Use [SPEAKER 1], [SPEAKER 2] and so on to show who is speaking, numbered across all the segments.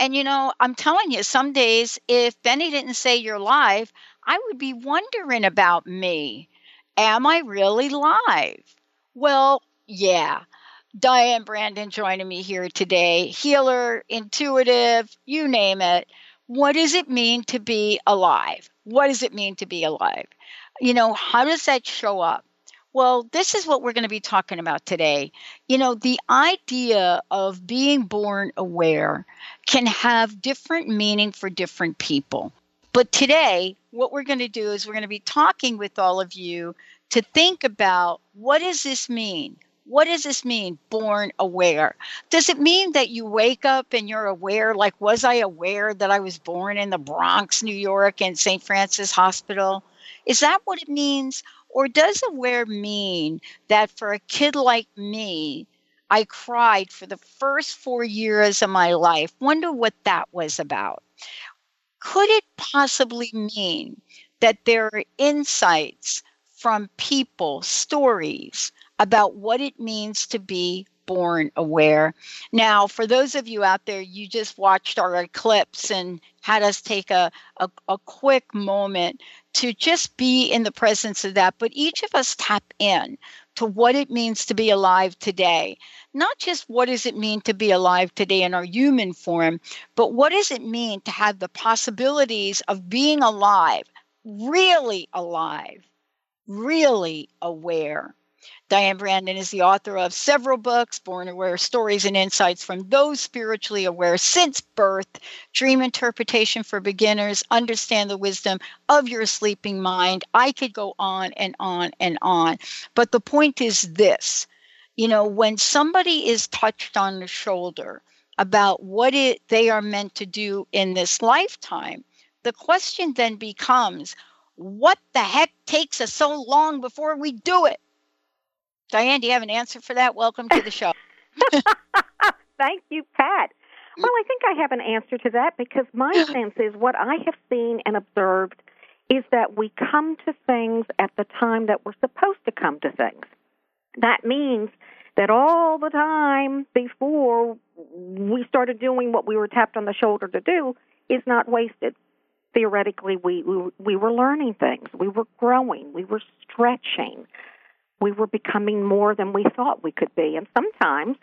[SPEAKER 1] And you know, I'm telling you, some days if Benny didn't say you're live, I would be wondering about me. Am I really live? Well, yeah. Diane Brandon joining me here today. Healer, intuitive, you name it. What does it mean to be alive? What does it mean to be alive? You know, how does that show up? Well, this is what we're going to be talking about today. You know, the idea of being born aware can have different meaning for different people. But today, what we're going to do is we're going to be talking with all of you to think about what does this mean? What does this mean, born aware? Does it mean that you wake up and you're aware? Like, was I aware that I was born in the Bronx, New York, in St. Francis Hospital? Is that what it means? Or does aware mean that for a kid like me, I cried for the first four years of my life? Wonder what that was about. Could it possibly mean that there are insights from people, stories about what it means to be born aware? Now, for those of you out there, you just watched our eclipse and had us take a, a, a quick moment to just be in the presence of that. But each of us tap in to what it means to be alive today. Not just what does it mean to be alive today in our human form, but what does it mean to have the possibilities of being alive, really alive, really aware. Diane Brandon is the author of several books, Born Aware Stories and Insights from Those Spiritually Aware Since Birth, Dream Interpretation for Beginners, Understand the Wisdom of Your Sleeping Mind. I could go on and on and on. But the point is this you know, when somebody is touched on the shoulder about what it they are meant to do in this lifetime, the question then becomes, what the heck takes us so long before we do it? Diane, do you have an answer for that? Welcome to the show.
[SPEAKER 2] Thank you, Pat. Mm. Well, I think I have an answer to that because my sense is what I have seen and observed is that we come to things at the time that we're supposed to come to things. That means that all the time before we started doing what we were tapped on the shoulder to do is not wasted. Theoretically, we, we, we were learning things, we were growing, we were stretching, we were becoming more than we thought we could be. And sometimes,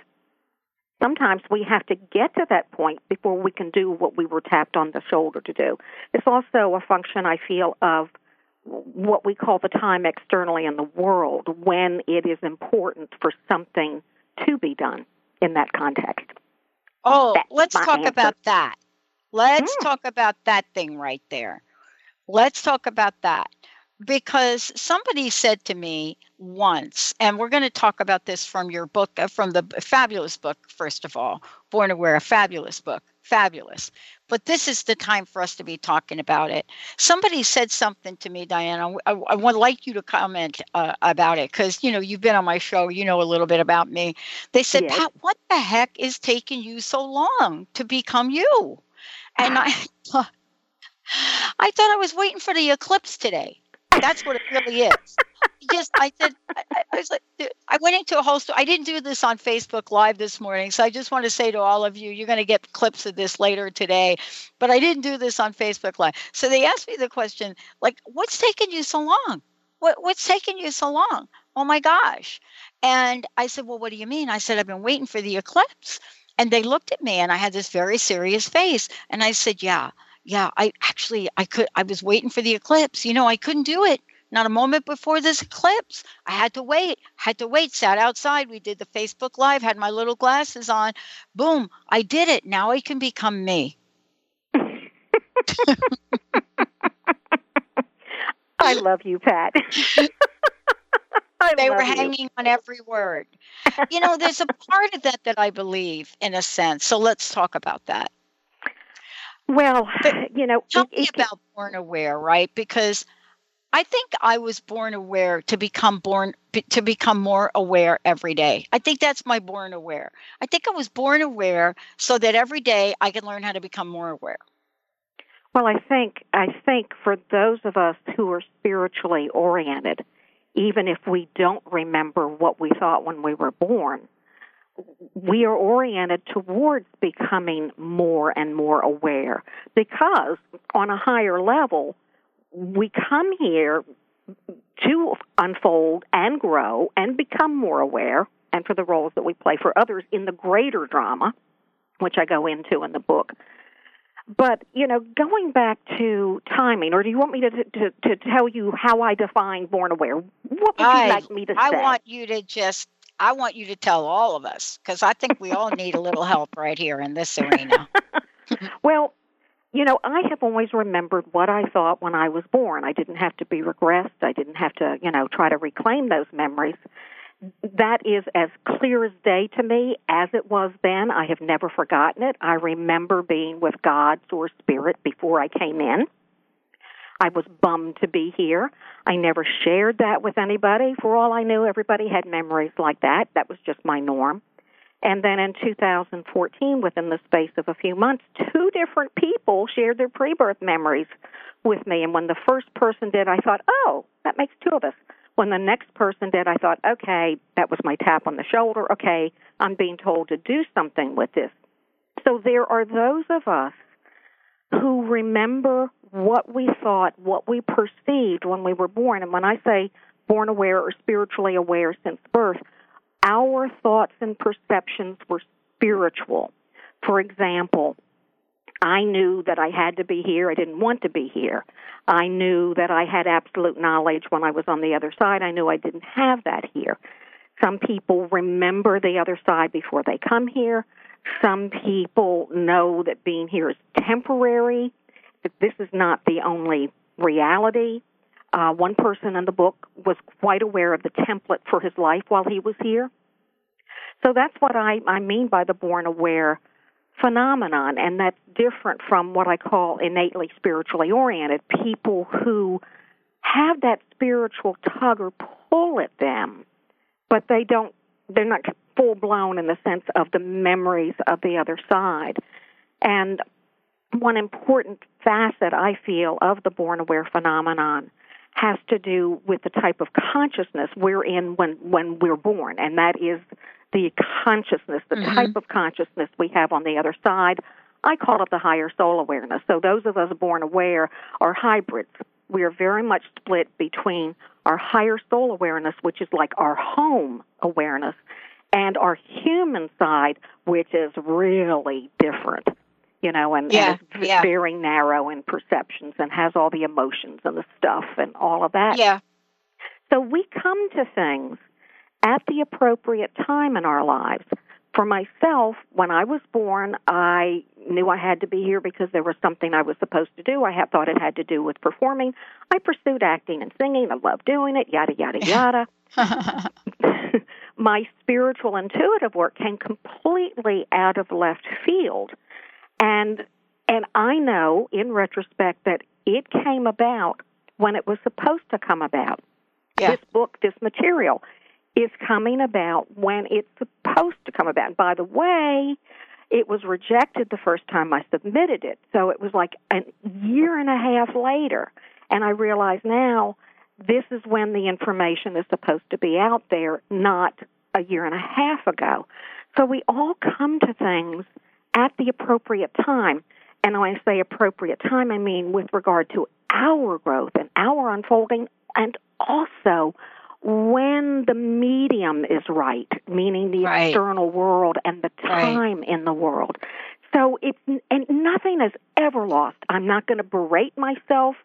[SPEAKER 2] sometimes we have to get to that point before we can do what we were tapped on the shoulder to do. It's also a function, I feel, of what we call the time externally in the world when it is important for something to be done in that context.
[SPEAKER 1] Oh, That's let's talk answer. about that. Let's mm. talk about that thing right there. Let's talk about that because somebody said to me once, and we're going to talk about this from your book, uh, from the fabulous book, first of all, Born Aware, a fabulous book, fabulous. But this is the time for us to be talking about it. Somebody said something to me, Diana. I, I would like you to comment uh, about it because you know you've been on my show. You know a little bit about me. They said, yes. Pat, what the heck is taking you so long to become you? And I, I thought I was waiting for the eclipse today. That's what it really is. Just, I said, I, I, was like, I went into a whole story. I didn't do this on Facebook Live this morning. So I just want to say to all of you, you're going to get clips of this later today. But I didn't do this on Facebook Live. So they asked me the question, like, what's taking you so long? What, what's taking you so long? Oh my gosh. And I said, well, what do you mean? I said, I've been waiting for the eclipse. And they looked at me and I had this very serious face. And I said, yeah, yeah, I actually I could I was waiting for the eclipse. You know, I couldn't do it. Not a moment before this eclipse. I had to wait. Had to wait. Sat outside. We did the Facebook live. Had my little glasses on. Boom! I did it. Now I can become me.
[SPEAKER 2] I love you, Pat.
[SPEAKER 1] they were
[SPEAKER 2] you.
[SPEAKER 1] hanging on every word. You know, there's a part of that that I believe, in a sense. So let's talk about that.
[SPEAKER 2] Well,
[SPEAKER 1] But
[SPEAKER 2] you know,
[SPEAKER 1] Tell
[SPEAKER 2] it-
[SPEAKER 1] me
[SPEAKER 2] it-
[SPEAKER 1] about born aware, right? Because I think I was born aware to become born to become more aware every day. I think that's my born aware. I think I was born aware so that every day I can learn how to become more aware.
[SPEAKER 2] Well, I think I think for those of us who are spiritually oriented, even if we don't remember what we thought when we were born, we are oriented towards becoming more and more aware because on a higher level, we come here to unfold and grow and become more aware and for the roles that we play for others in the greater drama, which I go into in the book. But you know, going back to timing, or do you want me to to, to tell you how I define born aware? What would you
[SPEAKER 1] I-
[SPEAKER 2] like me to say?
[SPEAKER 1] I want you to just I want you to tell all of us because I think we all need a little help right here in this arena.
[SPEAKER 2] well, you know, I have always remembered what I thought when I was born. I didn't have to be regressed. I didn't have to, you know, try to reclaim those memories. That is as clear as day to me as it was then. I have never forgotten it. I remember being with God or spirit before I came in. I was bummed to be here. I never shared that with anybody. For all I knew, everybody had memories like that. That was just my norm. And then in 2014, within the space of a few months, two different people shared their pre birth memories with me. And when the first person did, I thought, oh, that makes two of us. When the next person did, I thought, okay, that was my tap on the shoulder. Okay, I'm being told to do something with this. So there are those of us who remember what we thought, what we perceived when we were born. And when I say born aware or spiritually aware since birth, our thoughts and perceptions were spiritual. For example, I knew that I had to be here. I didn't want to be here. I knew that I had absolute knowledge when I was on the other side. I knew I didn't have that here. Some people remember the other side before they come here. Some people know that being here is temporary, this is not the only reality. Uh, one person in the book was quite aware of the template for his life while he was here. So that's what I, I mean by the born aware phenomenon, and that's different from what I call innately spiritually oriented people who have that spiritual tug or pull at them, but they don't, they're not full blown in the sense of the memories of the other side. And one important facet I feel of the born aware phenomenon has to do with the type of consciousness we're in when when we're born. And that is the consciousness the
[SPEAKER 1] Mhm.
[SPEAKER 2] type of consciousness we have on the other side. I call it the higher soul awareness. So those of us born aware are hybrids. We are very much split between our higher soul awareness which is like our home awareness and our human side which is really different you know, and,
[SPEAKER 1] Yeah,
[SPEAKER 2] and is
[SPEAKER 1] yeah.
[SPEAKER 2] very narrow in perceptions and has all the emotions and the stuff and all of that.
[SPEAKER 1] Yeah.
[SPEAKER 2] So we come to things at the appropriate time in our lives. For myself, when I was born, I knew I had to be here because there was something I was supposed to do. I had thought it had to do with performing. I pursued acting and singing. I loved doing it, yada, yada, yada. my spiritual intuitive work came completely out of left field and and I know in retrospect that it came about when it was supposed to come about.
[SPEAKER 1] Yeah.
[SPEAKER 2] This book, this material is coming about when it's supposed to come about. And by the way, it was rejected the first time I submitted it. So it was like a year and a half later. And I realize now this is when the information is supposed to be out there, not a year and a half ago. So we all come to things at the appropriate time. And when I say appropriate time, I mean with regard to our growth and our unfolding, and also when the medium is right, meaning the
[SPEAKER 1] Right.
[SPEAKER 2] external world and the
[SPEAKER 1] Right.
[SPEAKER 2] time in the world. so it's and nothing is ever lost. I'm not going to berate myself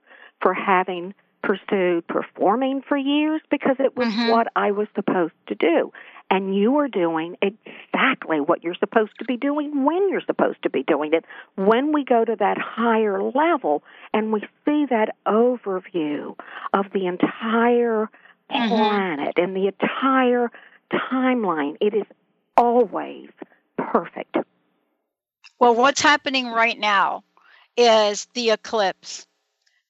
[SPEAKER 2] for having pursued performing for years because it was
[SPEAKER 1] Mhm.
[SPEAKER 2] what I was supposed to do. And you are doing exactly what you're supposed to be doing when you're supposed to be doing it. When we go to that higher level and we see that overview of the entire
[SPEAKER 1] Mhm.
[SPEAKER 2] planet and the entire timeline, it is always perfect.
[SPEAKER 1] Well, what's happening right now is the eclipse,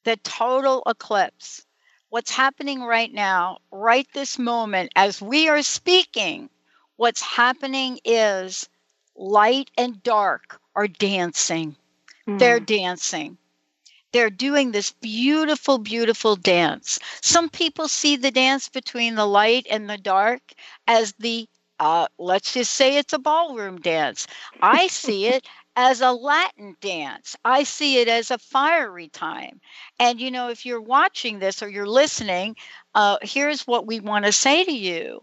[SPEAKER 1] the total eclipse. What's happening right now, right this moment, as we are speaking, what's happening is light and dark are dancing. They're
[SPEAKER 2] Mm.
[SPEAKER 1] dancing. They're doing this beautiful, beautiful dance. Some people see the dance between the light and the dark as the, uh, let's just say it's a ballroom dance. I see it as a Latin dance. I see it as a fiery time. And, you know, if you're watching this or you're listening, uh, here's what we want to say to you.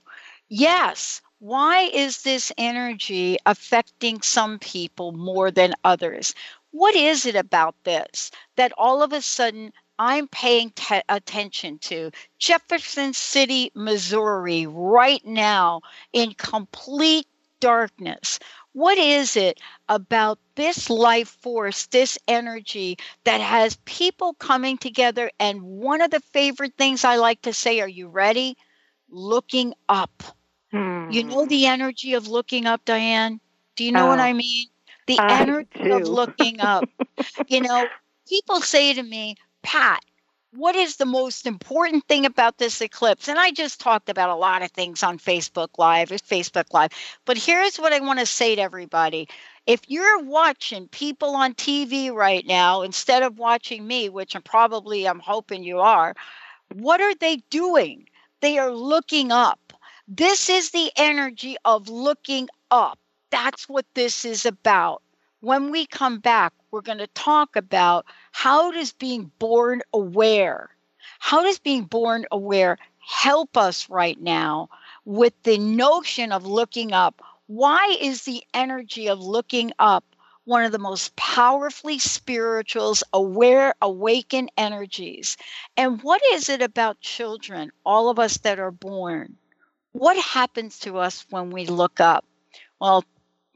[SPEAKER 1] Yes, why is this energy affecting some people more than others? What is it about this that all of a sudden I'm paying te- attention to? Jefferson City, Missouri, right now in complete darkness. What is it about this life force, this energy that has people coming together? And one of the favorite things I like to say, are you ready? Looking up. You
[SPEAKER 2] Hmm.
[SPEAKER 1] know the energy of looking up, Diane? Do you know what
[SPEAKER 2] Oh,
[SPEAKER 1] I mean? The
[SPEAKER 2] I
[SPEAKER 1] energy of looking up. you know, people say to me, Pat, what is the most important thing about this eclipse? And I just talked about a lot of things on Facebook Live, Facebook Live. But here's what I want to say to everybody. If you're watching people on TV right now instead of watching me, which I'm probably I'm hoping you are, what are they doing? They are looking up. This is the energy of looking up. That's what this is about. When we come back, we're going to talk about how does being born aware, how does being born aware help us right now with the notion of looking up? Why is the energy of looking up one of the most powerfully spirituals, aware, awakened energies? And what is it about children, all of us that are born? What happens to us when we look up? Well,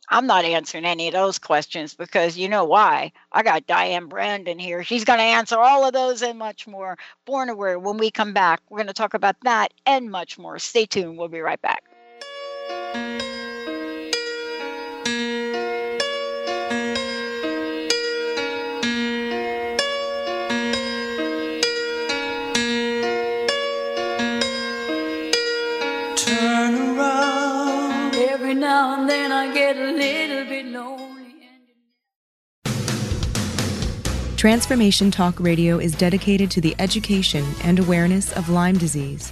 [SPEAKER 1] I'm not answering any of those questions because you know why. I got Diane Brandon here. She's going to answer all of those and much more. Born Aware, when we come back, we're going to talk about that and much more. Stay tuned. We'll be right back.
[SPEAKER 3] Get a little bit lonely.
[SPEAKER 4] Transformation Talk Radio is dedicated to the education and awareness of Lyme disease.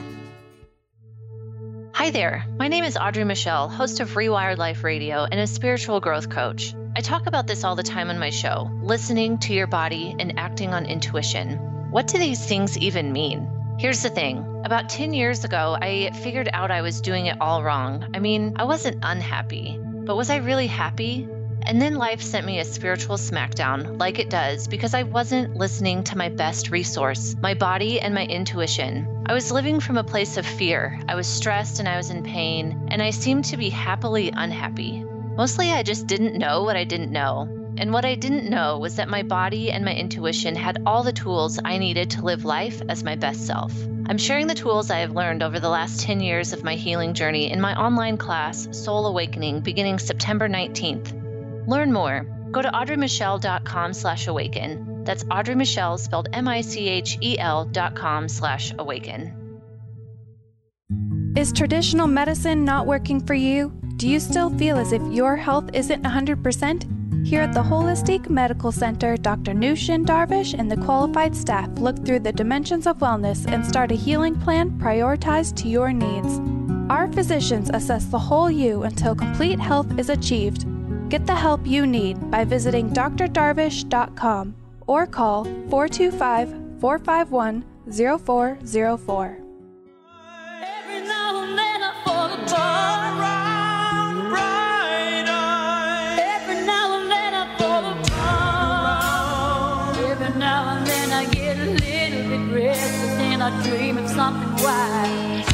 [SPEAKER 5] Hi there. My name is Audrey Michelle, host of Rewired Life Radio and a spiritual growth coach. I talk about this all the time on my show listening to your body and acting on intuition. What do these things even mean? Here's the thing about 10 years ago, I figured out I was doing it all wrong. I mean, I wasn't unhappy, but was I really happy? And then life sent me a spiritual smackdown, like it does, because I wasn't listening to my best resource, my body and my intuition. I was living from a place of fear. I was stressed and I was in pain, and I seemed to be happily unhappy. Mostly, I just didn't know what I didn't know. And what I didn't know was that my body and my intuition had all the tools I needed to live life as my best self. I'm sharing the tools I have learned over the last 10 years of my healing journey in my online class, Soul Awakening, beginning September 19th. Learn more. Go to audreymichelle.com slash awaken. That's Audrey Michelle spelled M-I-C-H-E-L dot com slash awaken.
[SPEAKER 6] Is traditional medicine not working for you? Do you still feel as if your health isn't 100%? Here at the Holistic Medical Center, Dr. Nushin Darvish and the qualified staff look through the dimensions of wellness and start a healing plan prioritized to your needs. Our physicians assess the whole you until complete health is achieved. Get the help you need by visiting drdarvish.com or call 425 451 0404.
[SPEAKER 3] Every now and then I dream of something wise.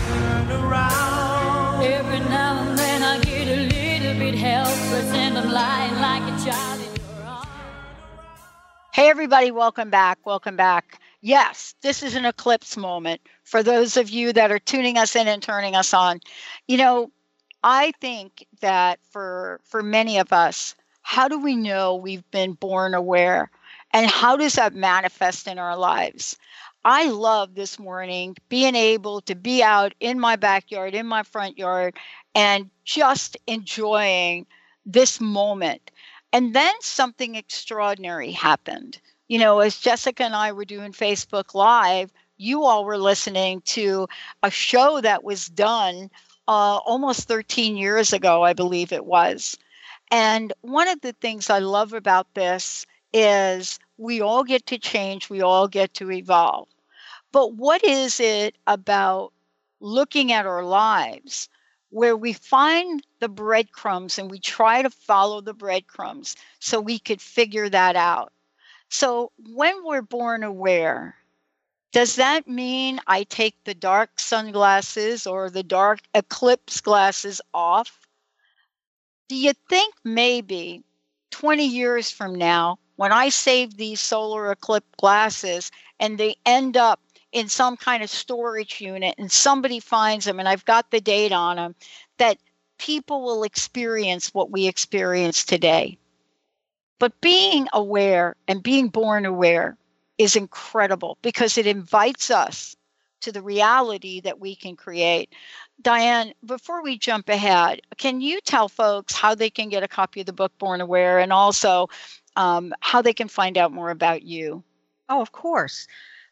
[SPEAKER 3] Every now and then I get a little helpless and I'm lying like a child.
[SPEAKER 1] Hey, everybody, welcome back. Welcome back. Yes, this is an eclipse moment for those of you that are tuning us in and turning us on. You know, I think that for for many of us, how do we know we've been born aware? And how does that manifest in our lives? I love this morning being able to be out in my backyard, in my front yard, and just enjoying this moment. And then something extraordinary happened. You know, as Jessica and I were doing Facebook Live, you all were listening to a show that was done uh, almost 13 years ago, I believe it was. And one of the things I love about this is we all get to change, we all get to evolve. But what is it about looking at our lives where we find the breadcrumbs and we try to follow the breadcrumbs so we could figure that out? So when we're born aware, does that mean I take the dark sunglasses or the dark eclipse glasses off? Do you think maybe 20 years from now, when I save these solar eclipse glasses and they end up in some kind of storage unit and somebody finds them and I've got the date on them, that people will experience what we experience today? But being aware and being born aware is incredible because it invites us to the reality that we can create. Diane, before we jump ahead, can you tell folks how they can get a copy of the book Born Aware and also um, how they can find out more about you?
[SPEAKER 7] Oh, of course.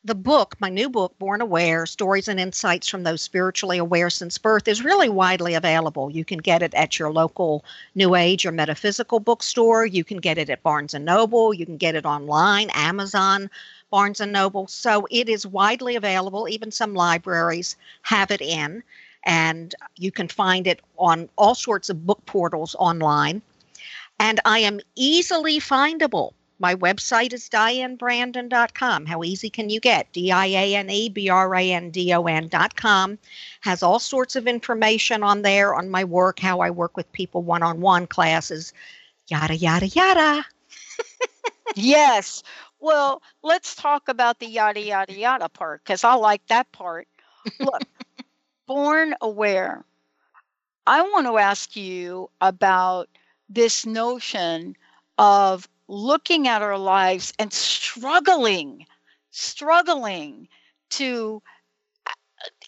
[SPEAKER 7] The book, my new book, Born Aware Stories and Insights from Those Spiritually Aware Since Birth, is really widely available. You can get it at your local New Age or Metaphysical bookstore. You can get it at Barnes and Noble. You can get it online, Amazon, Barnes and Noble. So it is widely available. Even some libraries have it in, and you can find it on all sorts of book portals online. And I am easily findable. My website is dianebrandon.com. How easy can you get? D I A N E B R A N D O N.com has all sorts of information on there on my work, how I work with people one on one classes, yada, yada, yada.
[SPEAKER 1] yes. Well, let's talk about the yada, yada, yada part because I like that part. Look, born aware. I want to ask you about this notion of looking at our lives and struggling, struggling to uh,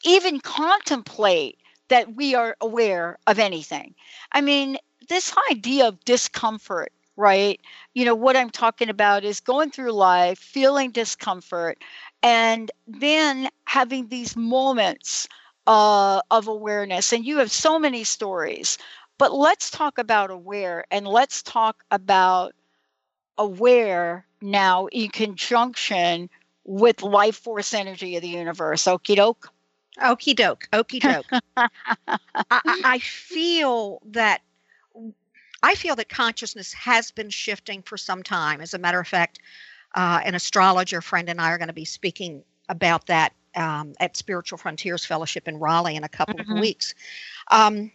[SPEAKER 1] even contemplate that we are aware of anything. I mean, this idea of discomfort, right? You know, what I'm talking about is going through life, feeling discomfort, and then having these moments uh, of awareness. And you have so many stories. But let's talk about aware and let's talk about aware now in conjunction with life force energy of the universe. Okie doke.
[SPEAKER 7] Okie doke. Okie doke. I, I feel that I feel that consciousness has been shifting for some time. As a matter of fact, uh, an astrologer friend and I are going to be speaking about that um, at Spiritual Frontiers Fellowship in Raleigh in a couple mm-hmm. of weeks. Um,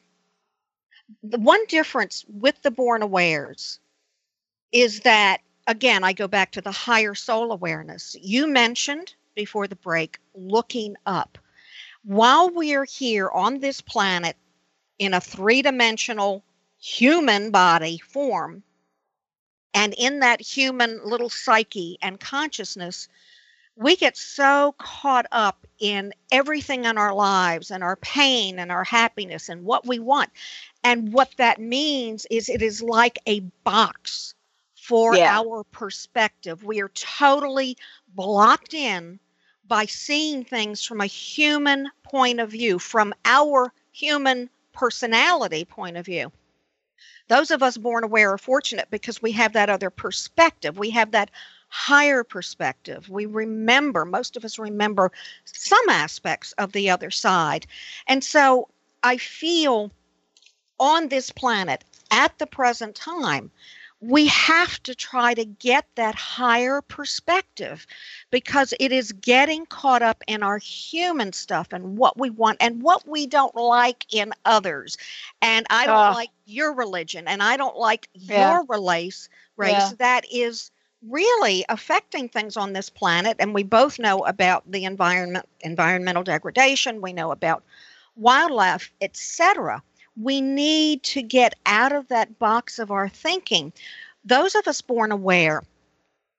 [SPEAKER 7] the one difference with the born awares is that, again, I go back to the higher soul awareness. You mentioned before the break looking up. While we are here on this planet in a three dimensional human body form, and in that human little psyche and consciousness, we get so caught up in everything in our lives and our pain and our happiness and what we want. And what that means is it is like a box for yeah. our perspective. We are totally blocked in by seeing things from a human point of view, from our human personality point of view. Those of us born aware are fortunate because we have that other perspective. We have that higher perspective. We remember, most of us remember some aspects of the other side. And so I feel on this planet at the present time, we have to try to get that higher perspective because it is getting caught up in our human stuff and what we want and what we don't like in others. And I don't uh, like your religion and I don't like yeah. your race race yeah. that is really affecting things on this planet and we both know about the environment environmental degradation, we know about wildlife, etc we need to get out of that box of our thinking. Those of us born aware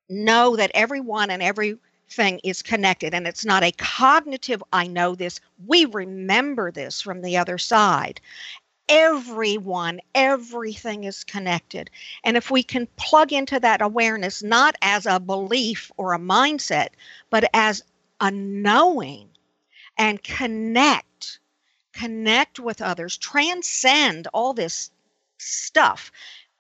[SPEAKER 7] know that everyone and everything is connected, and it's not a cognitive, I know this, we remember this from the other side. Everyone, everything is connected. And if we can plug into that awareness, not as a belief or a mindset, but as a knowing and connect connect with others, transcend all this stuff.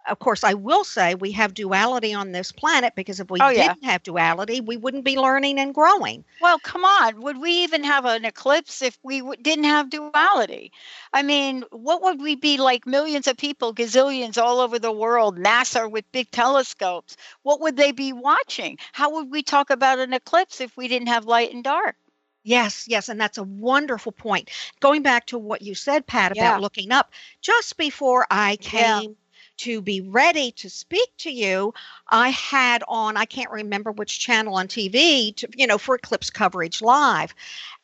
[SPEAKER 7] Of course, I will say we have duality on this planet because if we oh, didn't have duality, we wouldn't be learning and growing.
[SPEAKER 1] Well, come on. Would we even have an eclipse if we w- didn't have duality? I mean, what would we be like millions of people, gazillions all over the world, NASA with big telescopes? What would they be watching? How would we talk about an eclipse if we didn't have light and dark?
[SPEAKER 7] Yes, yes, and that's a wonderful point. Going back to what you said, Pat, about yeah. looking up, just before I came yeah. to be ready to speak to you, I had on, I can't remember which channel on TV, to, you know, for Eclipse coverage live.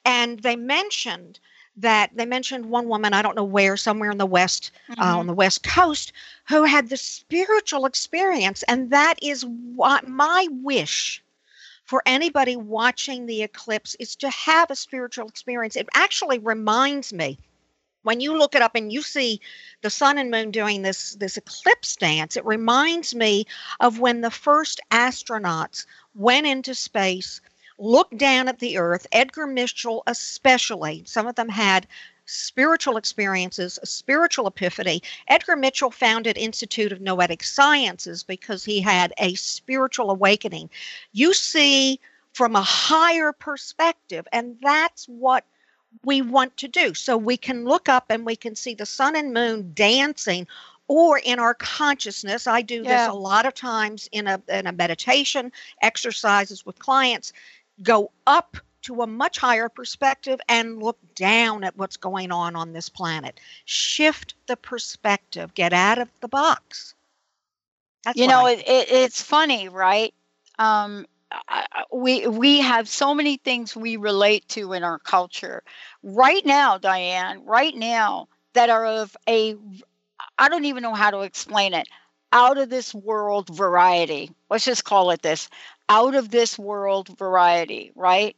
[SPEAKER 7] And they mentioned that they mentioned one woman, I don't know where, somewhere in the West, mm-hmm. uh, on the West Coast, who had the spiritual experience. And that is what my wish for anybody watching the eclipse is to have a spiritual experience. It actually reminds me when you look it up and you see the sun and moon doing this this eclipse dance it reminds me of when the first astronauts went into space looked down at the earth edgar mitchell especially some of them had spiritual experiences, a spiritual epiphany. Edgar Mitchell founded Institute of Noetic Sciences because he had a spiritual awakening. You see from a higher perspective, and that's what we want to do. So we can look up and we can see the sun and moon dancing or in our consciousness i do yeah. this a lot of times in a in a meditation exercises with clients go up to a much higher perspective and look down at what's going on on this planet. Shift the perspective, get out of the box.
[SPEAKER 1] That's you know, it, it, it's funny, right? Um, we we have so many things we relate to in our culture right now, Diane. Right now, that are of a I don't even know how to explain it. Out of this world variety. Let's just call it this. Out of this world variety, right?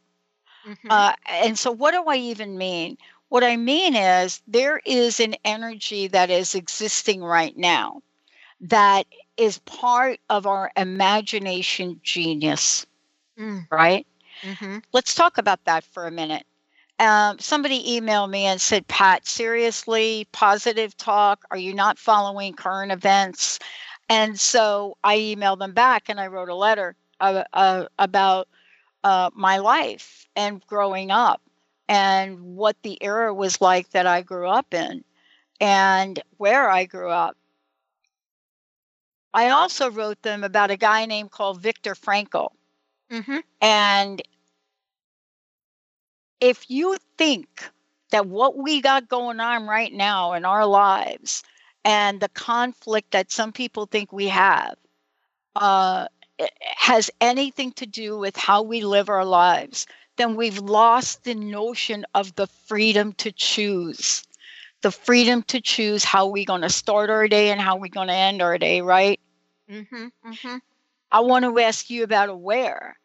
[SPEAKER 1] Mm-hmm. Uh, and so, what do I even mean? What I mean is there is an energy that is existing right now that is part of our imagination genius, mm. right? Mm-hmm. Let's talk about that for a minute. Um, somebody emailed me and said, Pat, seriously, positive talk. Are you not following current events? And so I emailed them back and I wrote a letter uh, uh, about uh, my life and growing up and what the era was like that I grew up in and where I grew up. I also wrote them about a guy named called Viktor Frankl.
[SPEAKER 7] Mm-hmm.
[SPEAKER 1] And if you think that what we got going on right now in our lives and the conflict that some people think we have uh, has anything to do with how we live our lives, then we've lost the notion of the freedom to choose. The freedom to choose how we're going to start our day and how we're going to end our day, right?
[SPEAKER 7] Mm-hmm. Mm-hmm.
[SPEAKER 1] I want to ask you about aware.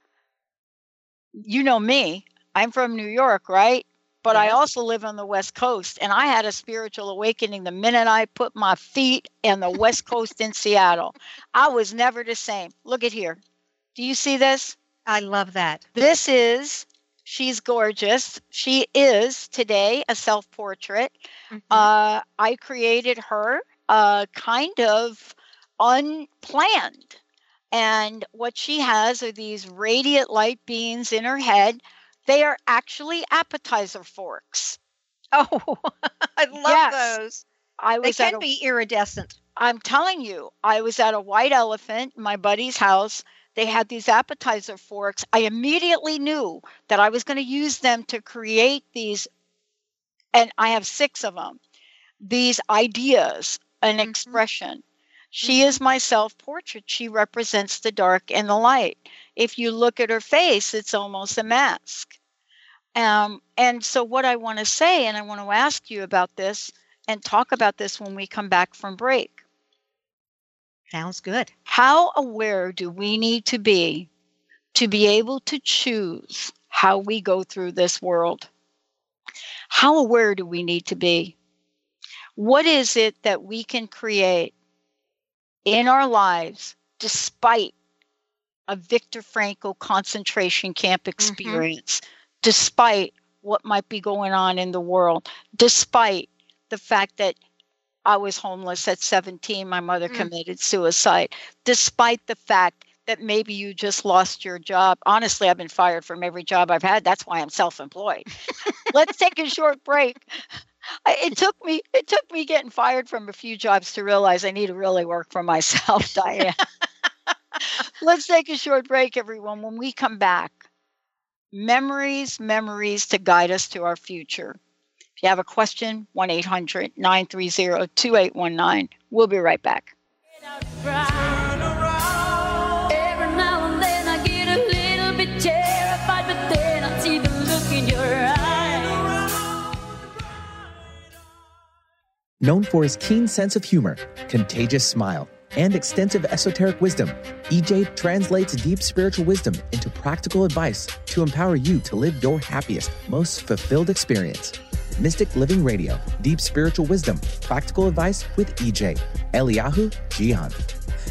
[SPEAKER 1] You know me, I'm from New York, right? But I also live on the West Coast, and I had a spiritual awakening the minute I put my feet in the West Coast in Seattle. I was never the same. Look at here. Do you see this?
[SPEAKER 7] I love that.
[SPEAKER 1] This is, she's gorgeous. She is today a self portrait.
[SPEAKER 7] Mm-hmm.
[SPEAKER 1] Uh, I created her uh, kind of unplanned. And what she has are these radiant light beams in her head. They are actually appetizer forks.
[SPEAKER 7] Oh, I love
[SPEAKER 1] Yes.
[SPEAKER 7] those.
[SPEAKER 1] I
[SPEAKER 7] They
[SPEAKER 1] was at
[SPEAKER 7] can
[SPEAKER 1] a-
[SPEAKER 7] be iridescent.
[SPEAKER 1] I'm telling you, I was at a white elephant, my buddy's house. They had these appetizer forks. I immediately knew that I was going to use them to create these, and I have six of them, these ideas, an mm-hmm. expression. She mm-hmm. is my self portrait. She represents the dark and the light. If you look at her face, it's almost a mask. Um, and so, what I want to say, and I want to ask you about this and talk about this when we come back from break.
[SPEAKER 7] Sounds good.
[SPEAKER 1] How aware do we need to be to be able to choose how we go through this world? How aware do we need to be? What is it that we can create in our lives despite a Viktor Frankl concentration camp experience, despite what might be going on in the world, despite the fact that I was homeless at 17, my mother
[SPEAKER 7] Mm.
[SPEAKER 1] committed suicide, despite the fact that maybe you just lost your job. Honestly, I've been fired from every job I've had. That's why I'm self-employed. Let's take a short break. It took me it took me getting fired from a few jobs to realize I need to really work for myself, Diane. Let's take a short break, everyone. When we come back, memories, memories to guide us to our future. If you have a question, 1 800 930 2819. We'll be right back.
[SPEAKER 3] Every now and then I get a little bit terrified, but then I see the look in your eyes.
[SPEAKER 8] Known for his keen sense of humor, contagious smile, and extensive esoteric wisdom, EJ translates deep spiritual wisdom into practical advice to empower you to live your happiest, most fulfilled experience. Mystic Living Radio, Deep Spiritual Wisdom, Practical Advice with EJ, Eliyahu Jihan.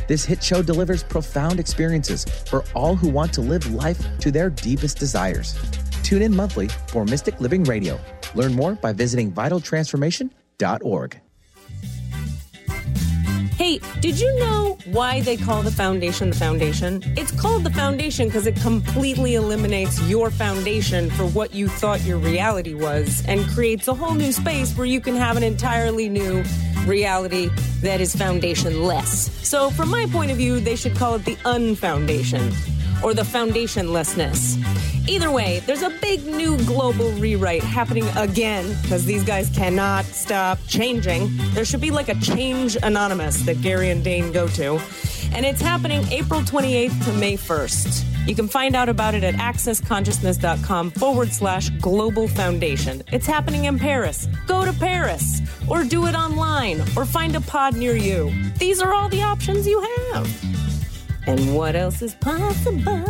[SPEAKER 8] This hit show delivers profound experiences for all who want to live life to their deepest desires. Tune in monthly for Mystic Living Radio. Learn more by visiting vitaltransformation.org.
[SPEAKER 9] Hey, did you know why they call the foundation the foundation? It's called the foundation because it completely eliminates your foundation for what you thought your reality was and creates a whole new space where you can have an entirely new reality that is foundationless. So, from my point of view, they should call it the unfoundation or the foundationlessness. Either way, there's a big new global rewrite happening again because these guys cannot stop changing. There should be like a change anonymous that Gary and Dane go to. And it's happening April 28th to May 1st. You can find out about it at accessconsciousness.com forward slash global foundation. It's happening in Paris. Go to Paris or do it online or find a pod near you. These are all the options you have. And what else is possible?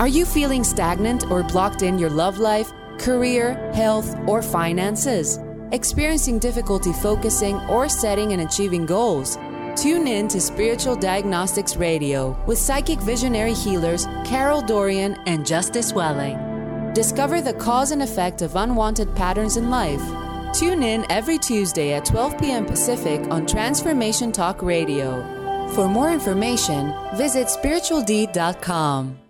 [SPEAKER 10] Are you feeling stagnant or blocked in your love life, career, health, or finances? Experiencing difficulty focusing or setting and achieving goals? Tune in to Spiritual Diagnostics Radio with psychic visionary healers Carol Dorian and Justice Welling. Discover the cause and effect of unwanted patterns in life. Tune in every Tuesday at 12 p.m. Pacific on Transformation Talk Radio. For more information, visit spiritualdeed.com.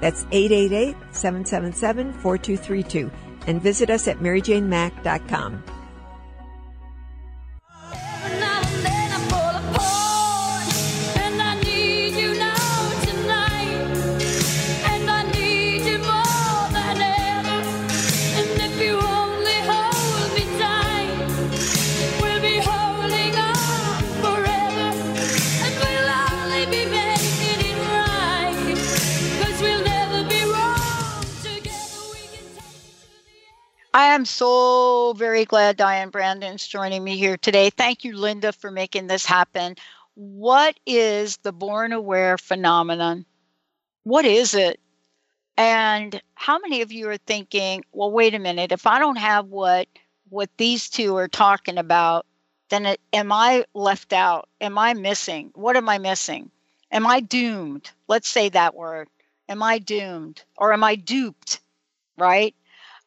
[SPEAKER 11] That's 888-777-4232. And visit us at maryjanemack.com.
[SPEAKER 3] I
[SPEAKER 1] am so very glad Diane Brandon's joining me here today. Thank you, Linda, for making this happen. What is the born aware phenomenon? What is it? And how many of you are thinking, well, wait a minute, if I don't have what what these two are talking about, then it, am I left out? Am I missing? What am I missing? Am I doomed? Let's say that word. Am I doomed or am I duped? Right?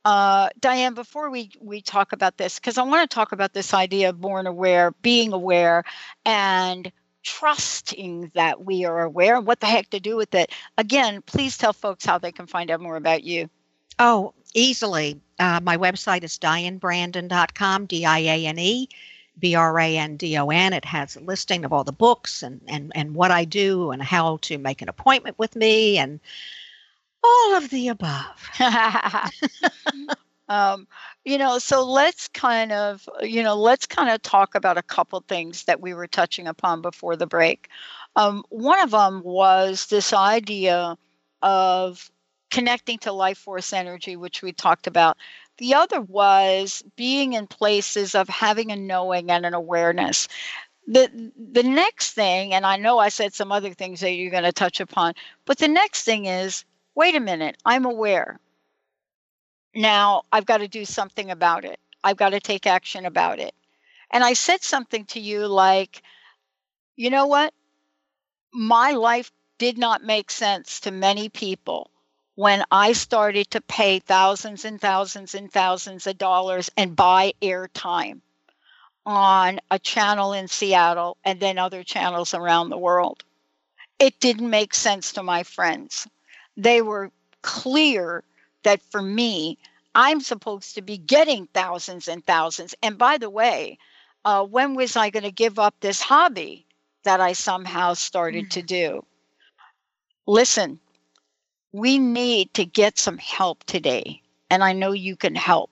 [SPEAKER 1] Uh, Diane, before we we talk about this, because I want to talk about this idea of born aware, being aware, and trusting that we are aware. And what the heck to do with it? Again, please tell folks how they can find out more about you.
[SPEAKER 7] Oh, easily. Uh, my website is dianebrandon.com, D I A N E B R A N D O N. It has a listing of all the books and, and, and what I do and how to make an appointment with me and all of the above.
[SPEAKER 1] um, you know, so let's kind of, you know, let's kind of talk about a couple things that we were touching upon before the break. Um, one of them was this idea of connecting to life force energy, which we talked about. The other was being in places of having a knowing and an awareness. The the next thing, and I know I said some other things that you're going to touch upon, but the next thing is, wait a minute, I'm aware. Now I've got to do something about it. I've got to take action about it. And I said something to you like, you know what? My life did not make sense to many people when I started to pay thousands and thousands and thousands of dollars and buy airtime on a channel in Seattle and then other channels around the world. It didn't make sense to my friends. They were clear that for me, I'm supposed to be getting thousands and thousands. And by the way, uh, when was I going to give up this hobby that I somehow started to do? Listen, we need to get some help today. And I know you can help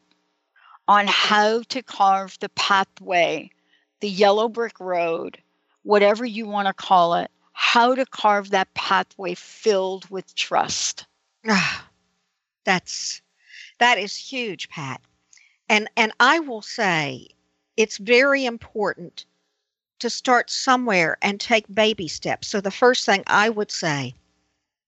[SPEAKER 1] on how to carve the pathway, the yellow brick road, whatever you want to call it, how to carve that pathway filled with trust.
[SPEAKER 7] Ah, that's that is huge, Pat. And and I will say it's very important to start somewhere and take baby steps. So the first thing I would say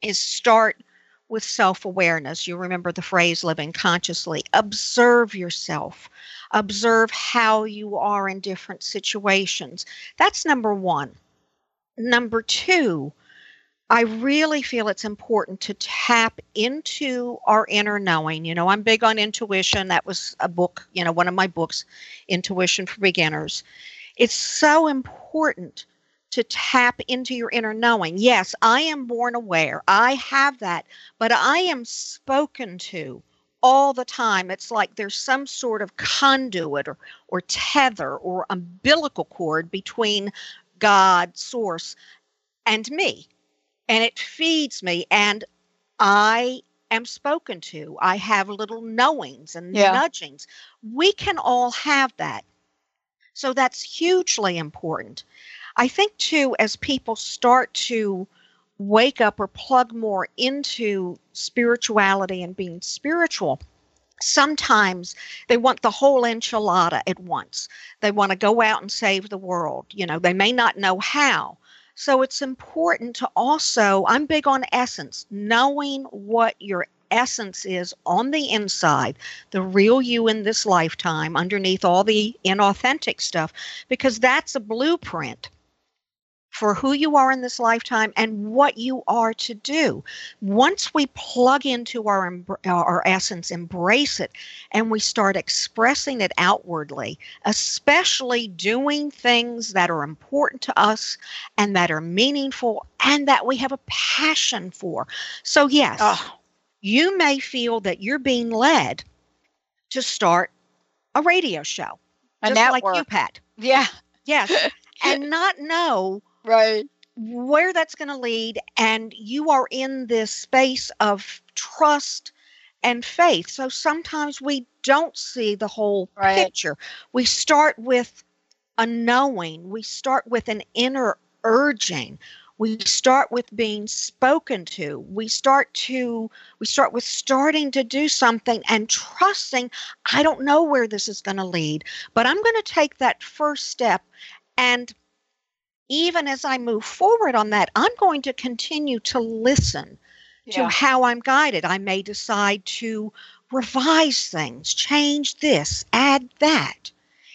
[SPEAKER 7] is start with self-awareness. You remember the phrase living consciously. Observe yourself. Observe how you are in different situations. That's number 1. Number 2, I really feel it's important to tap into our inner knowing. You know, I'm big on intuition. That was a book, you know, one of my books, Intuition for Beginners. It's so important to tap into your inner knowing. Yes, I am born aware. I have that, but I am spoken to all the time. It's like there's some sort of conduit or, or tether or umbilical cord between God, source, and me and it feeds me and I am spoken to. I have little knowings and
[SPEAKER 1] Yeah.
[SPEAKER 7] nudgings. We can all have that. So that's hugely important. I think, too, as people start to wake up or plug more into spirituality and being spiritual, sometimes they want the whole enchilada at once. They want to go out and save the world. You know, they may not know how. So it's important to also, I'm big on essence, knowing what your essence is on the inside, the real you in this lifetime, underneath all the inauthentic stuff, because that's a blueprint for who you are in this lifetime and what you are to do. Once we plug into our uh, our essence, embrace it, and we start expressing it outwardly, especially doing things that are important to us and that are meaningful and that we have a passion for. So yes, ah. you may feel that you're being led to start a radio show,
[SPEAKER 1] A
[SPEAKER 7] just like you. Pat.
[SPEAKER 1] Yeah.
[SPEAKER 7] Yes, and not know
[SPEAKER 1] right
[SPEAKER 7] where that's going to lead and you are in this space of trust and faith. So sometimes we don't see the whole picture. We start with a knowing. We start with an inner urging. We start with being spoken to. We start to we start with starting to do something and trusting i don't know where this is going to lead but i'm going to take that first step and even as I move forward on that, I'm going to continue to listen to how I'm guided. I may decide to revise things, change this, add that.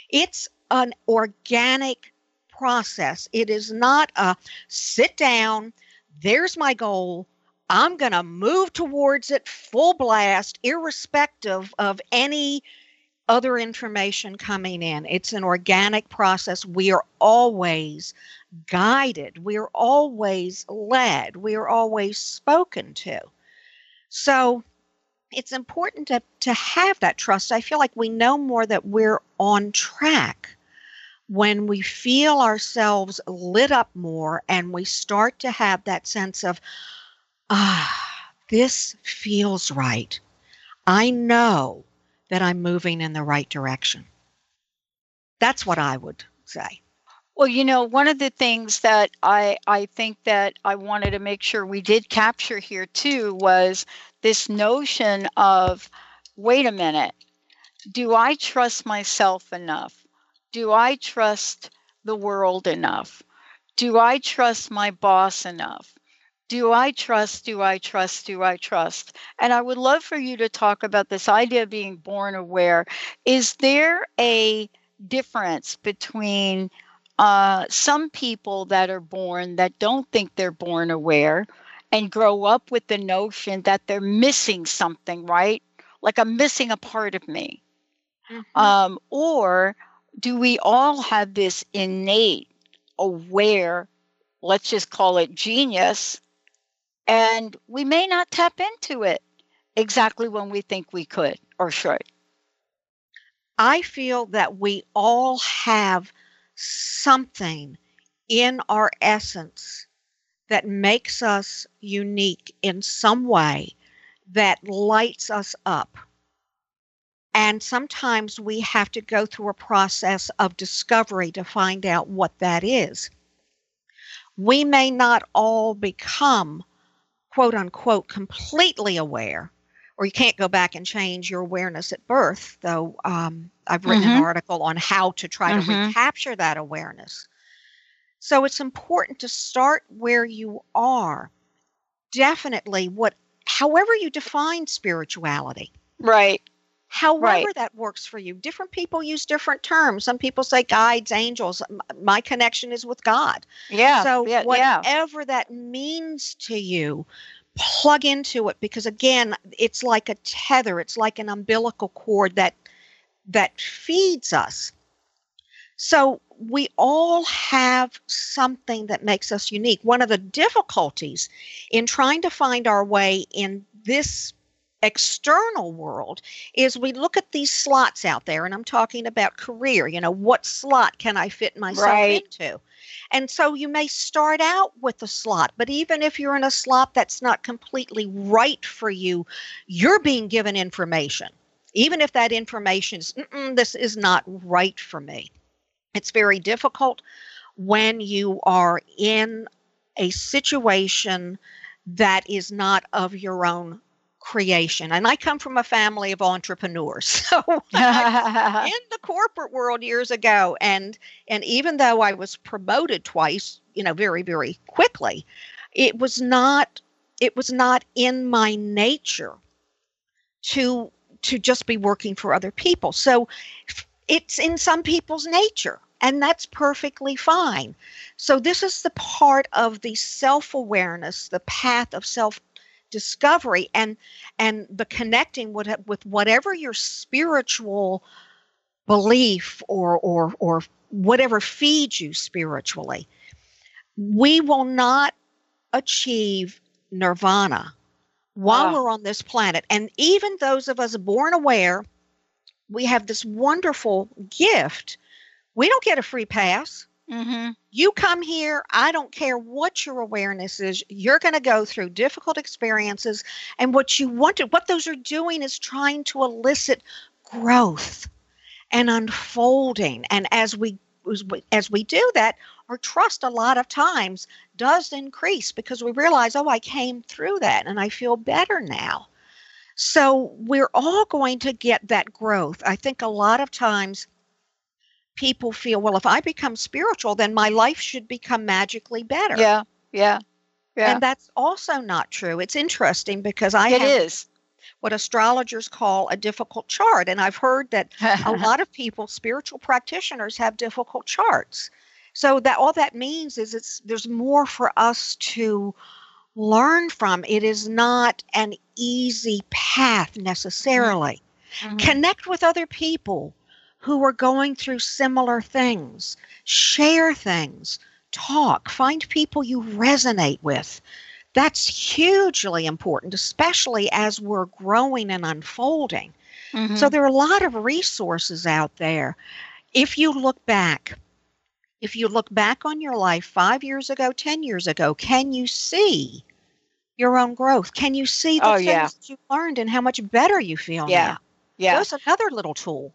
[SPEAKER 7] It's an organic process. It is not a sit down, there's my goal. I'm going to move towards it full blast, irrespective of any other information coming in. It's an organic process. We are always guided, we are always led, we are always spoken to. So it's important to, to have that trust. I feel like we know more that we're on track when we feel ourselves lit up more and we start to have that sense of, ah, this feels right. I know that I'm moving in the right direction. That's what I would say.
[SPEAKER 1] Well, you know, one of the things that I I think that I wanted to make sure we did capture here too was this notion of wait a minute. Do I trust myself enough? Do I trust the world enough? Do I trust my boss enough? Do I trust? Do I trust? Do I trust? And I would love for you to talk about this idea of being born aware. Is there a difference between uh, some people that are born that don't think they're born aware and grow up with the notion that they're missing something, right? Like I'm missing a part of me. Um, or do we all have this innate, aware, let's just call it genius, and we may not tap into it exactly when we think we could or should?
[SPEAKER 7] I feel that we all have something in our essence that makes us unique in some way that lights us up. And sometimes we have to go through a process of discovery to find out what that is. We may not all become, quote unquote, completely aware, or you can't go back and change your awareness at birth, though um, I've written an
[SPEAKER 1] Mhm.
[SPEAKER 7] article on how to try to
[SPEAKER 1] Mhm.
[SPEAKER 7] recapture that awareness. So it's important to start where you are. Definitely what however you define spirituality.
[SPEAKER 1] Right.
[SPEAKER 7] However
[SPEAKER 1] Right.
[SPEAKER 7] that works for you. Different people use different terms. Some people say guides, angels. My connection is with God.
[SPEAKER 1] Yeah,
[SPEAKER 7] So
[SPEAKER 1] yeah, yeah.
[SPEAKER 7] whatever that means to you, plug into it because again, it's like a tether. It's like an umbilical cord that that feeds us. So we all have something that makes us unique. One of the difficulties in trying to find our way in this external world is we look at these slots out there, and I'm talking about career. You know, what slot can I fit myself
[SPEAKER 1] Right.
[SPEAKER 7] into? And so you may start out with a slot, but even if you're in a slot that's not completely right for you, you're being given information. Even if that information is, this is not right for me. It's very difficult when you are in a situation that is not of your own creation. And I come from a family of entrepreneurs. So in the corporate world years ago and and even though I was promoted twice, you know, very very quickly, it was not it was not in my nature to to just be working for other people. So it's in some people's nature and that's perfectly fine. So this is the part of the self-awareness, the path of self discovery and and the connecting with with whatever your spiritual belief or or or whatever feeds you spiritually we will not achieve nirvana while
[SPEAKER 1] Ah.
[SPEAKER 7] we're on this planet. And even those of us born aware we have this wonderful gift. We don't get a free pass
[SPEAKER 1] Mm-hmm.
[SPEAKER 7] you come here, I don't care what your awareness is, you're going to go through difficult experiences. And what you want to, what those are doing is trying to elicit growth and unfolding. And as we, as we, as we do that, our trust a lot of times does increase because we realize, oh, I came through that and I feel better now. So we're all going to get that growth. I think a lot of times people feel, well, if I become spiritual, then my life should become magically better.
[SPEAKER 1] Yeah, yeah, yeah.
[SPEAKER 7] And that's also not true. It's interesting because I
[SPEAKER 1] It
[SPEAKER 7] have
[SPEAKER 1] is.
[SPEAKER 7] what astrologers call a difficult chart. And I've heard that a lot of people, spiritual practitioners, have difficult charts. So that all that means is it's there's more for us to learn from. It is not an easy path necessarily.
[SPEAKER 1] Mhm.
[SPEAKER 7] Connect with other people who are going through similar things. Share things. Talk. Find people you resonate with. That's hugely important, especially as we're growing and unfolding. So
[SPEAKER 1] Mhm.
[SPEAKER 7] there are a lot of resources out there. If you look back, if you look back on your life five years ago, 10 years ago, can you see your own growth? Can you see the
[SPEAKER 1] Oh,
[SPEAKER 7] things
[SPEAKER 1] yeah.
[SPEAKER 7] that you learned and how much better you feel
[SPEAKER 1] Yeah,
[SPEAKER 7] now?
[SPEAKER 1] yeah.
[SPEAKER 7] That's another little tool.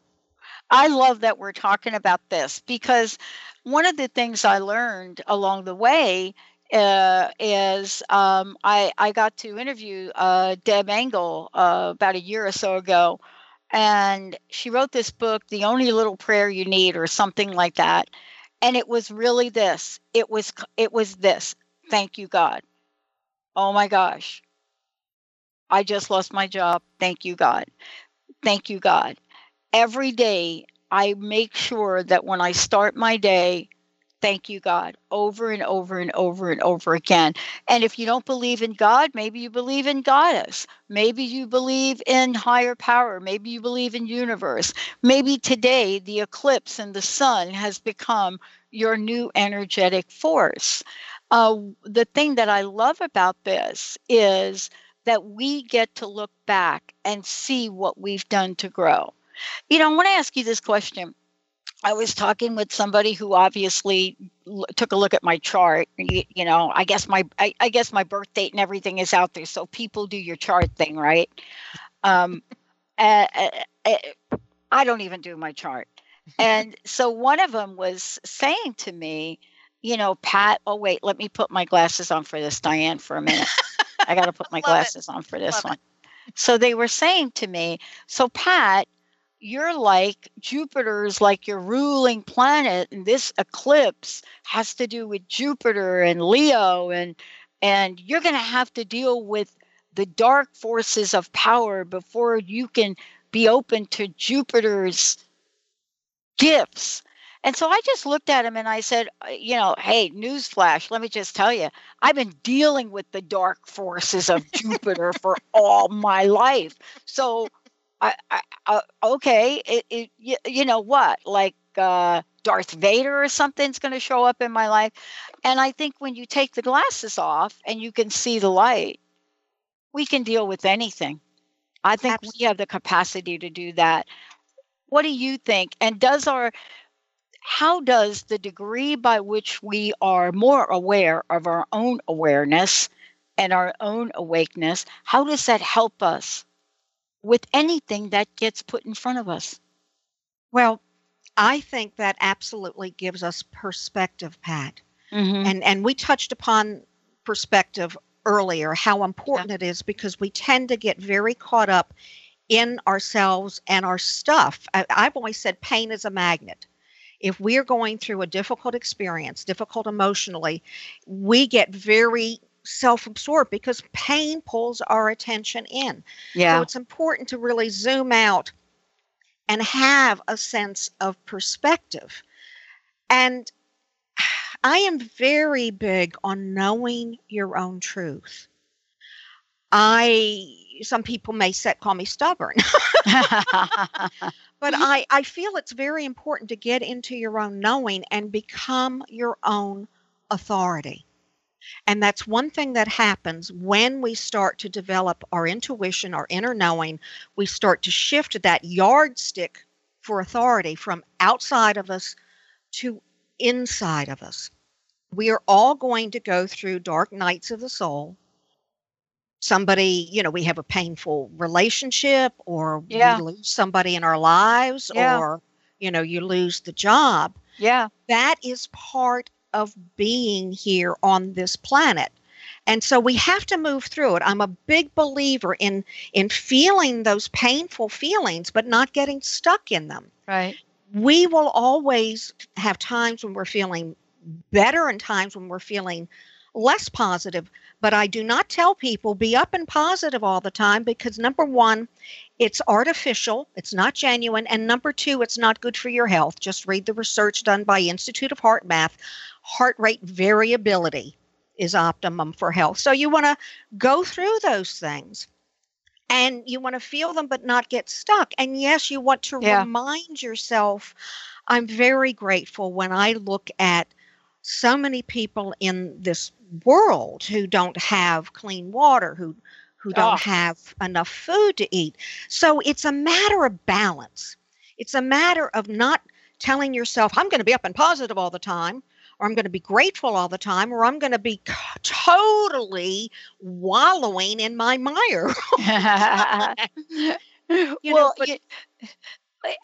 [SPEAKER 1] I love that we're talking about this because one of the things I learned along the way uh, is um, I I got to interview uh, Deb Engel uh, about a year or so ago, and she wrote this book, "The Only Little Prayer You Need," or something like that, and it was really this. It was it was this. Thank you, God. Oh my gosh. I just lost my job. Thank you, God. Thank you, God every day I make sure that when I start my day, thank you, God, over and over and over and over again. And if you don't believe in God, maybe you believe in Goddess. Maybe you believe in higher power. Maybe you believe in universe. Maybe today the eclipse and the sun has become your new energetic force. Uh, the thing that I love about this is that we get to look back and see what we've done to grow. You know, I want to ask you this question. I was talking with somebody who obviously l- took a look at my chart. You, you know, I guess my I, I guess my birth date and everything is out there, so people do your chart thing, right? Um, uh, uh, I don't even do my chart, and so one of them was saying to me, you know, Pat. Oh wait, let me put my glasses on for this, Diane, for a minute. I got to put my
[SPEAKER 7] Love it.
[SPEAKER 1] glasses on for this
[SPEAKER 7] Love it.
[SPEAKER 1] one. So they were saying to me, so Pat, you're like Jupiter's like your ruling planet, and this eclipse has to do with Jupiter and Leo, and and you're going to have to deal with the dark forces of power before you can be open to Jupiter's gifts. And so I just looked at him and I said, uh, you know, hey, newsflash, let me just tell you, I've been dealing with the dark forces of Jupiter for all my life. So, I, I, uh, okay, it, it, you, you know what, like uh, Darth Vader or something's going to show up in my life. And I think when you take the glasses off and you can see the light, we can deal with anything. I think we have the capacity to do that. What do you think? And does our how does the degree by which we are more aware of our own awareness and our own awakeness, how does that help us with anything that gets put in front of us?
[SPEAKER 7] Well, I think that absolutely gives us perspective, Pat.
[SPEAKER 1] Mhm.
[SPEAKER 7] And and we touched upon perspective earlier, how important it is because we tend to get very caught up in ourselves and our stuff. I, I've always said pain is a magnet. If we're going through a difficult experience, difficult emotionally, we get very self absorbed because pain pulls our attention in.
[SPEAKER 1] Yeah.
[SPEAKER 7] So it's important to really zoom out and have a sense of perspective. And I am very big on knowing your own truth. I some people may say call me stubborn. but I, I feel it's very important to get into your own knowing and become your own authority. And that's one thing that happens when we start to develop our intuition, our inner knowing. We start to shift that yardstick for authority from outside of us to inside of us. We are all going to go through dark nights of the soul. Somebody, you know, we have a painful relationship, or
[SPEAKER 1] Yeah.
[SPEAKER 7] we lose somebody in our lives,
[SPEAKER 1] Yeah.
[SPEAKER 7] or, you know, you lose the job.
[SPEAKER 1] Yeah.
[SPEAKER 7] That is part of being here on this planet. And so we have to move through it. I'm a big believer in in feeling those painful feelings but not getting stuck in them.
[SPEAKER 1] Right.
[SPEAKER 7] We will always have times when we're feeling better and times when we're feeling less positive, but I do not tell people be up and positive all the time because number 1, it's artificial, it's not genuine, and number 2, it's not good for your health. Just read the research done by Institute of HeartMath. Heart rate variability is optimum for health. So you want to go through those things and you want to feel them but not get stuck. And yes, you want to
[SPEAKER 1] Yeah.
[SPEAKER 7] remind yourself I'm very grateful when I look at so many people in this world who don't have clean water, who who ah. don't
[SPEAKER 1] Oh.
[SPEAKER 7] have enough food to eat. So it's a matter of balance. It's a matter of not telling yourself I'm going to be up and positive all the time or I'm going to be grateful all the time or I'm going to be totally wallowing in my mire. You know,
[SPEAKER 1] well,
[SPEAKER 7] but-
[SPEAKER 1] you-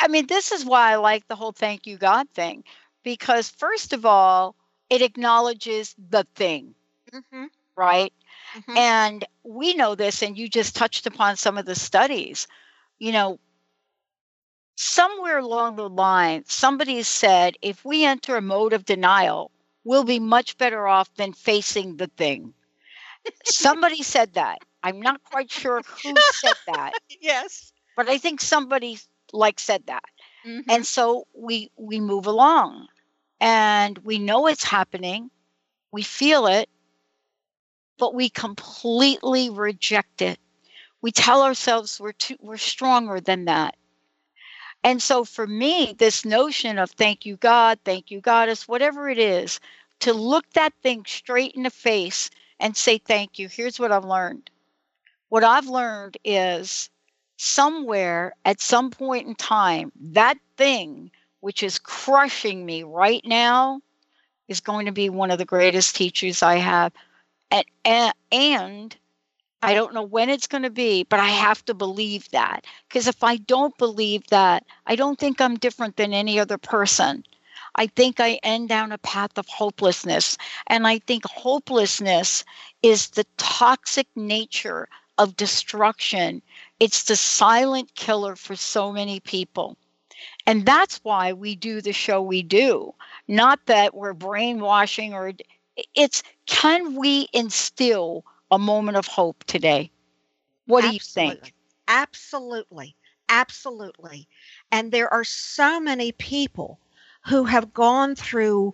[SPEAKER 1] I mean, this is why I like the whole thank you God thing because, first of all, it acknowledges the thing,
[SPEAKER 7] Mhm.
[SPEAKER 1] right?
[SPEAKER 7] Mhm.
[SPEAKER 1] And we know this, and you just touched upon some of the studies. You know, somewhere along the line, somebody said if we enter a mode of denial, we'll be much better off than facing the thing. somebody said that. I'm not quite sure who said that,
[SPEAKER 7] yes.
[SPEAKER 1] but I think somebody like said that.
[SPEAKER 7] Mhm.
[SPEAKER 1] And so we we move along and we know it's happening. We feel it, but we completely reject it. We tell ourselves we're too we're stronger than that. And so for me, this notion of thank you, God, thank you, Goddess, whatever it is, to look that thing straight in the face and say thank you. Here's what I've learned. What I've learned is somewhere at some point in time, that thing which is crushing me right now is going to be one of the greatest teachers I have. And, and, and I don't know when it's going to be, but I have to believe that. Because if I don't believe that, I don't think I'm different than any other person. I think I end down a path of hopelessness. And I think hopelessness is the toxic nature of destruction. It's the silent killer for so many people. And that's why we do the show we do. Not that we're brainwashing or it's can we instill a moment of hope today? What do you think?
[SPEAKER 7] Absolutely. Absolutely. And there are so many people who have gone through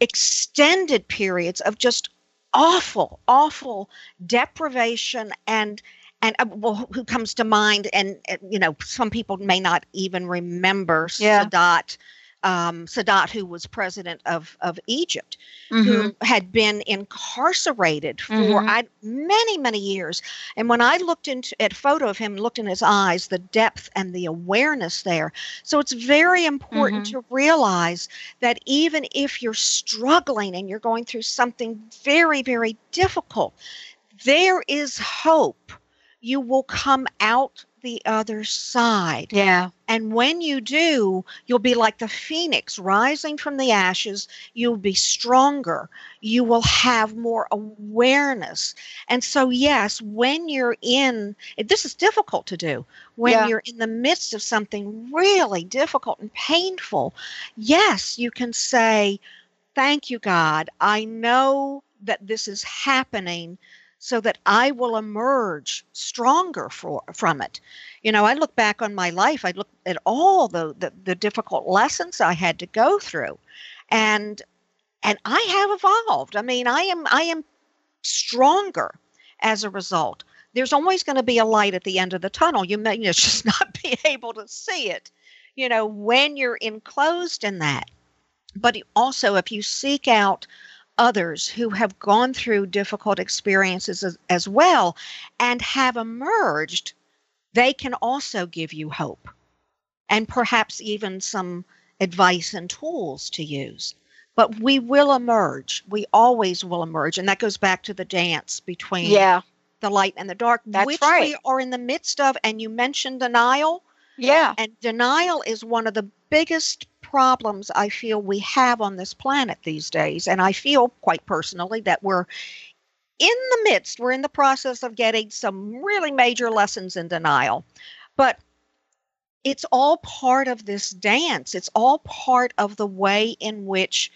[SPEAKER 7] extended periods of just awful, awful deprivation and and uh, well, who comes to mind and uh, you know some people may not even remember
[SPEAKER 1] Yeah.
[SPEAKER 7] Sadat um, Sadat, who was president of, of Egypt,
[SPEAKER 1] Mm-hmm.
[SPEAKER 7] who had been incarcerated for
[SPEAKER 1] Mhm.
[SPEAKER 7] I, many, many years. And when I looked into at photo of him, looked in his eyes, the depth and the awareness there. So it's very important
[SPEAKER 1] Mhm.
[SPEAKER 7] to realize that even if you're struggling and you're going through something very, very difficult, there is hope. You will come out the other side.
[SPEAKER 1] Yeah.
[SPEAKER 7] And when you do, you'll be like the phoenix rising from the ashes. You'll be stronger. You will have more awareness. And so, yes, when you're in, this is difficult to do, when
[SPEAKER 1] Yeah.
[SPEAKER 7] you're in the midst of something really difficult and painful, yes, you can say, Thank you, God. I know that this is happening so that I will emerge stronger for, from it. You know, I look back on my life, I look at all the, the, the difficult lessons I had to go through. And and I have evolved. I mean, I am I am stronger as a result. There's always going to be a light at the end of the tunnel. You may just not be able to see it, you know, when you're enclosed in that. But also, if you seek out others who have gone through difficult experiences as, as well and have emerged, they can also give you hope and perhaps even some advice and tools to use. But we will emerge. We always will emerge. And that goes back to the dance between
[SPEAKER 1] Yeah.
[SPEAKER 7] the light and the dark,
[SPEAKER 1] That's
[SPEAKER 7] which
[SPEAKER 1] right.
[SPEAKER 7] we are in the midst of. And you mentioned denial.
[SPEAKER 1] Yeah.
[SPEAKER 7] And denial is one of the biggest problems I feel we have on this planet these days. And I feel quite personally that we're in the midst, we're in the process of getting some really major lessons in denial. But it's all part of this dance. It's all part of the way in which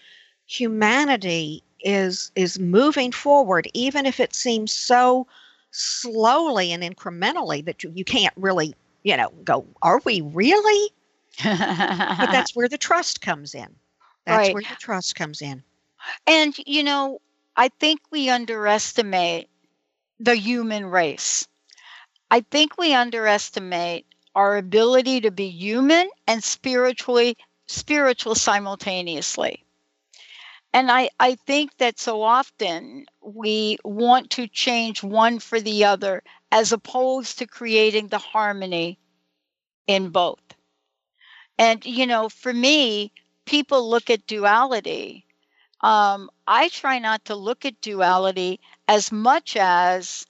[SPEAKER 7] humanity is is moving forward, even if it seems so slowly and incrementally that you, you can't really, you know, go, are we really? but that's where the trust comes in. That's
[SPEAKER 1] Right.
[SPEAKER 7] where the trust comes in.
[SPEAKER 1] And, you know, I think we underestimate the human race. I think we underestimate our ability to be human and spiritually spiritual simultaneously. And I, I think that so often we want to change one for the other as opposed to creating the harmony in both. And, you know, for me, people look at duality. Um, I try not to look at duality as much as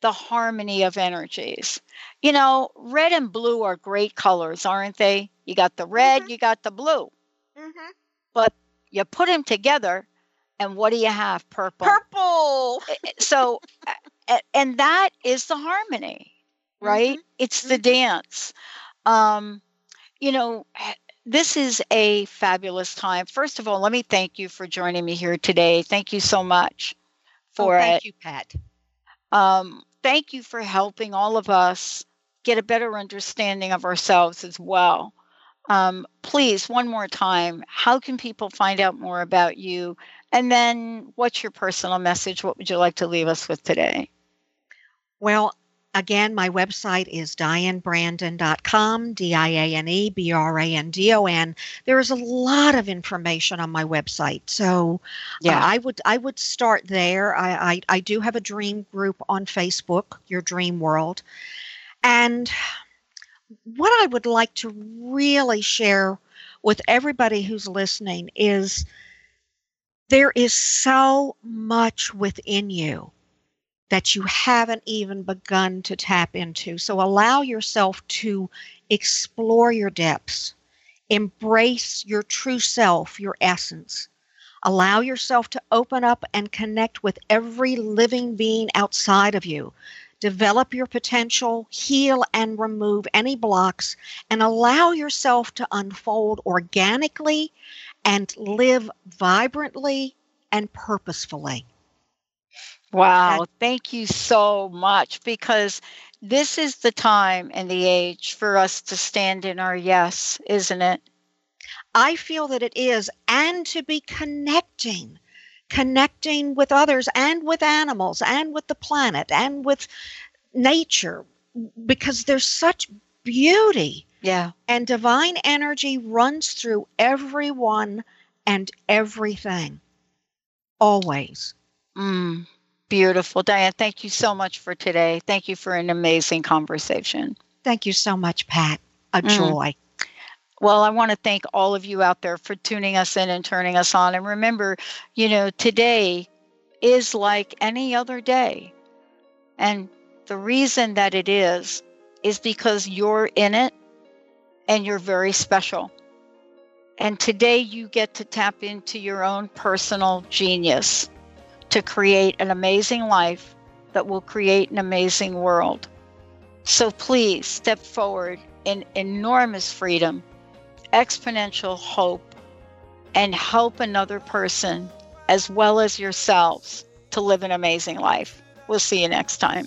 [SPEAKER 1] the harmony of energies. You know, red and blue are great colors, aren't they? You got the red, mm-hmm. you got the blue. Mm-hmm. But you put them together, and what do you have? Purple.
[SPEAKER 7] Purple.
[SPEAKER 1] Eh, eh, so, a- and that is the harmony, right? It's the dance. Um, you know, this is a fabulous time. First of all, let me thank you for joining me here today. Thank you so much for
[SPEAKER 7] oh, thank
[SPEAKER 1] it.
[SPEAKER 7] you, Pat.
[SPEAKER 1] Um, thank you for helping all of us get a better understanding of ourselves as well. Um, please, one more time, how can people find out more about you? And then, what's your personal message? What would you like to leave us with today?
[SPEAKER 7] Well, again, my website is dianebrandon.com, D I A N E B R A N D O N. There is a lot of information on my website. So uh,
[SPEAKER 1] Yeah.
[SPEAKER 7] I would I would start there. I, I, I do have a dream group on Facebook, Your Dream World. And what I would like to really share with everybody who's listening is there is so much within you that you haven't even begun to tap into. So allow yourself to explore your depths, embrace your true self, your essence. Allow yourself to open up and connect with every living being outside of you. Develop your potential, heal and remove any blocks, and allow yourself to unfold organically and live vibrantly and purposefully.
[SPEAKER 1] Wow, thank you so much because this is the time and the age for us to stand in our yes, isn't it?
[SPEAKER 7] I feel that it is, and to be connecting, connecting with others and with animals and with the planet and with nature, because there's such beauty
[SPEAKER 1] Yeah.
[SPEAKER 7] And divine energy runs through everyone and everything. Always.
[SPEAKER 1] Mm, beautiful. Diane, thank you so much for today. Thank you for an amazing conversation.
[SPEAKER 7] Thank you so much, Pat. A
[SPEAKER 1] Mm.
[SPEAKER 7] joy.
[SPEAKER 1] Well, I want to thank all of you out there for tuning us in and turning us on. And remember, you know, today is like any other day. And the reason that it is, is because you're in it and you're very special. And today you get to tap into your own personal genius to create an amazing life that will create an amazing world. So please step forward in enormous freedom, exponential hope, and help another person as well as yourselves to live an amazing life. We'll see you next time.